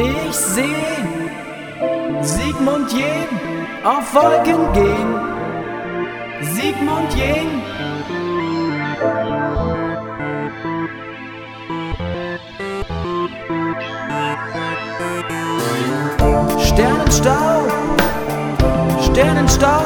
Ich seh Sigmund Jähn auf Wolken gehen. Sigmund Jähn. Sternenstau, Sternenstau.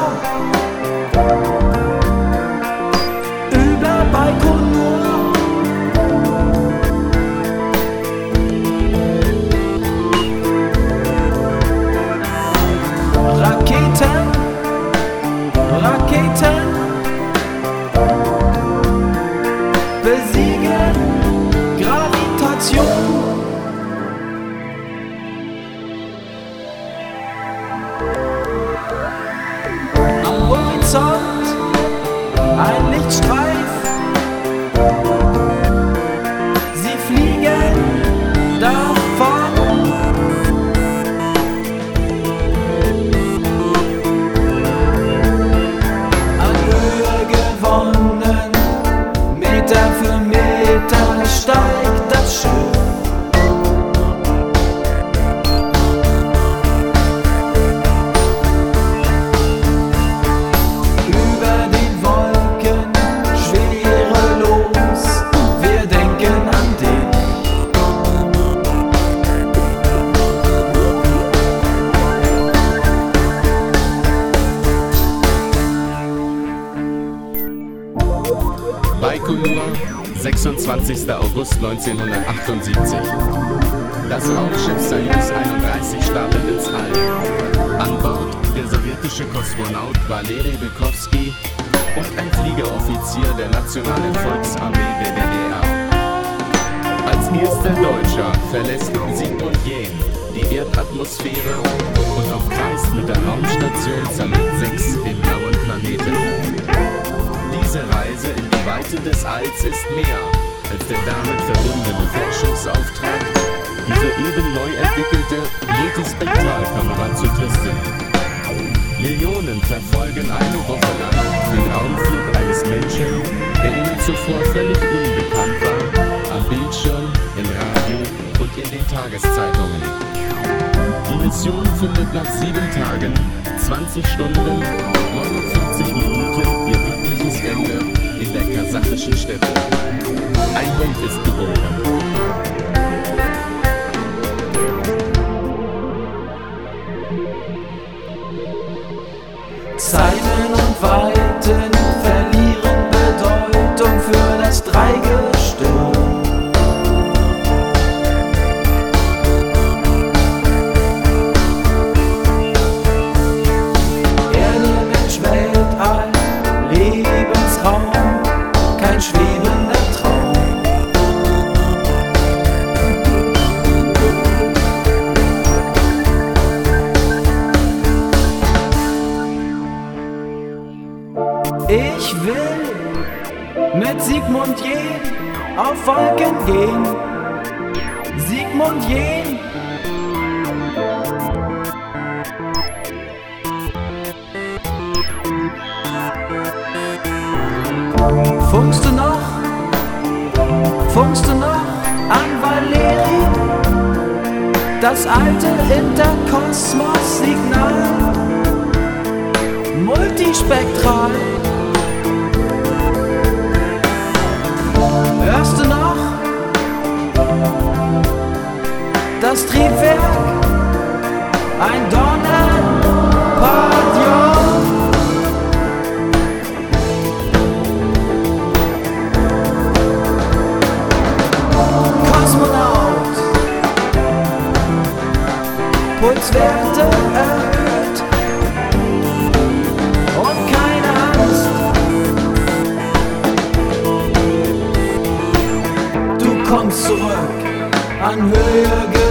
Baikonur, 26. August 1978. Das Raumschiff Soyuz 31 startet ins All. An Bord der sowjetische Kosmonaut Valeri Bykowski und ein Fliegeroffizier der Nationalen Volksarmee der DDR. Als erster Deutscher verlässt Sigmund Jähn die Erdatmosphäre und auf Kreis mit der Raumstation Salyut des Alls ist mehr als der damit verbundene Forschungsauftrag, die soeben neu entwickelte Multispektralkamera zu testen. Millionen verfolgen eine Woche lang den Raumflug eines Menschen, der ihnen zuvor völlig unbekannt war, am Bildschirm, im Radio und in den Tageszeitungen. Die Mission findet nach sieben Tagen, 20 Stunden, 49 Minuten ihr wirkliches Ende in Stätte. Ein Hund ist Sigmund Jähn auf Wolken gehen. Sigmund Jähn. Funkst du noch? Funkst du noch an Valeri? Das alte Interkosmos-Signal multispektral. Das Triebwerk? Ein Donnerpadion. Kosmonaut. Pulswerte erhöht. Und keine Angst. Du kommst zurück an Höhe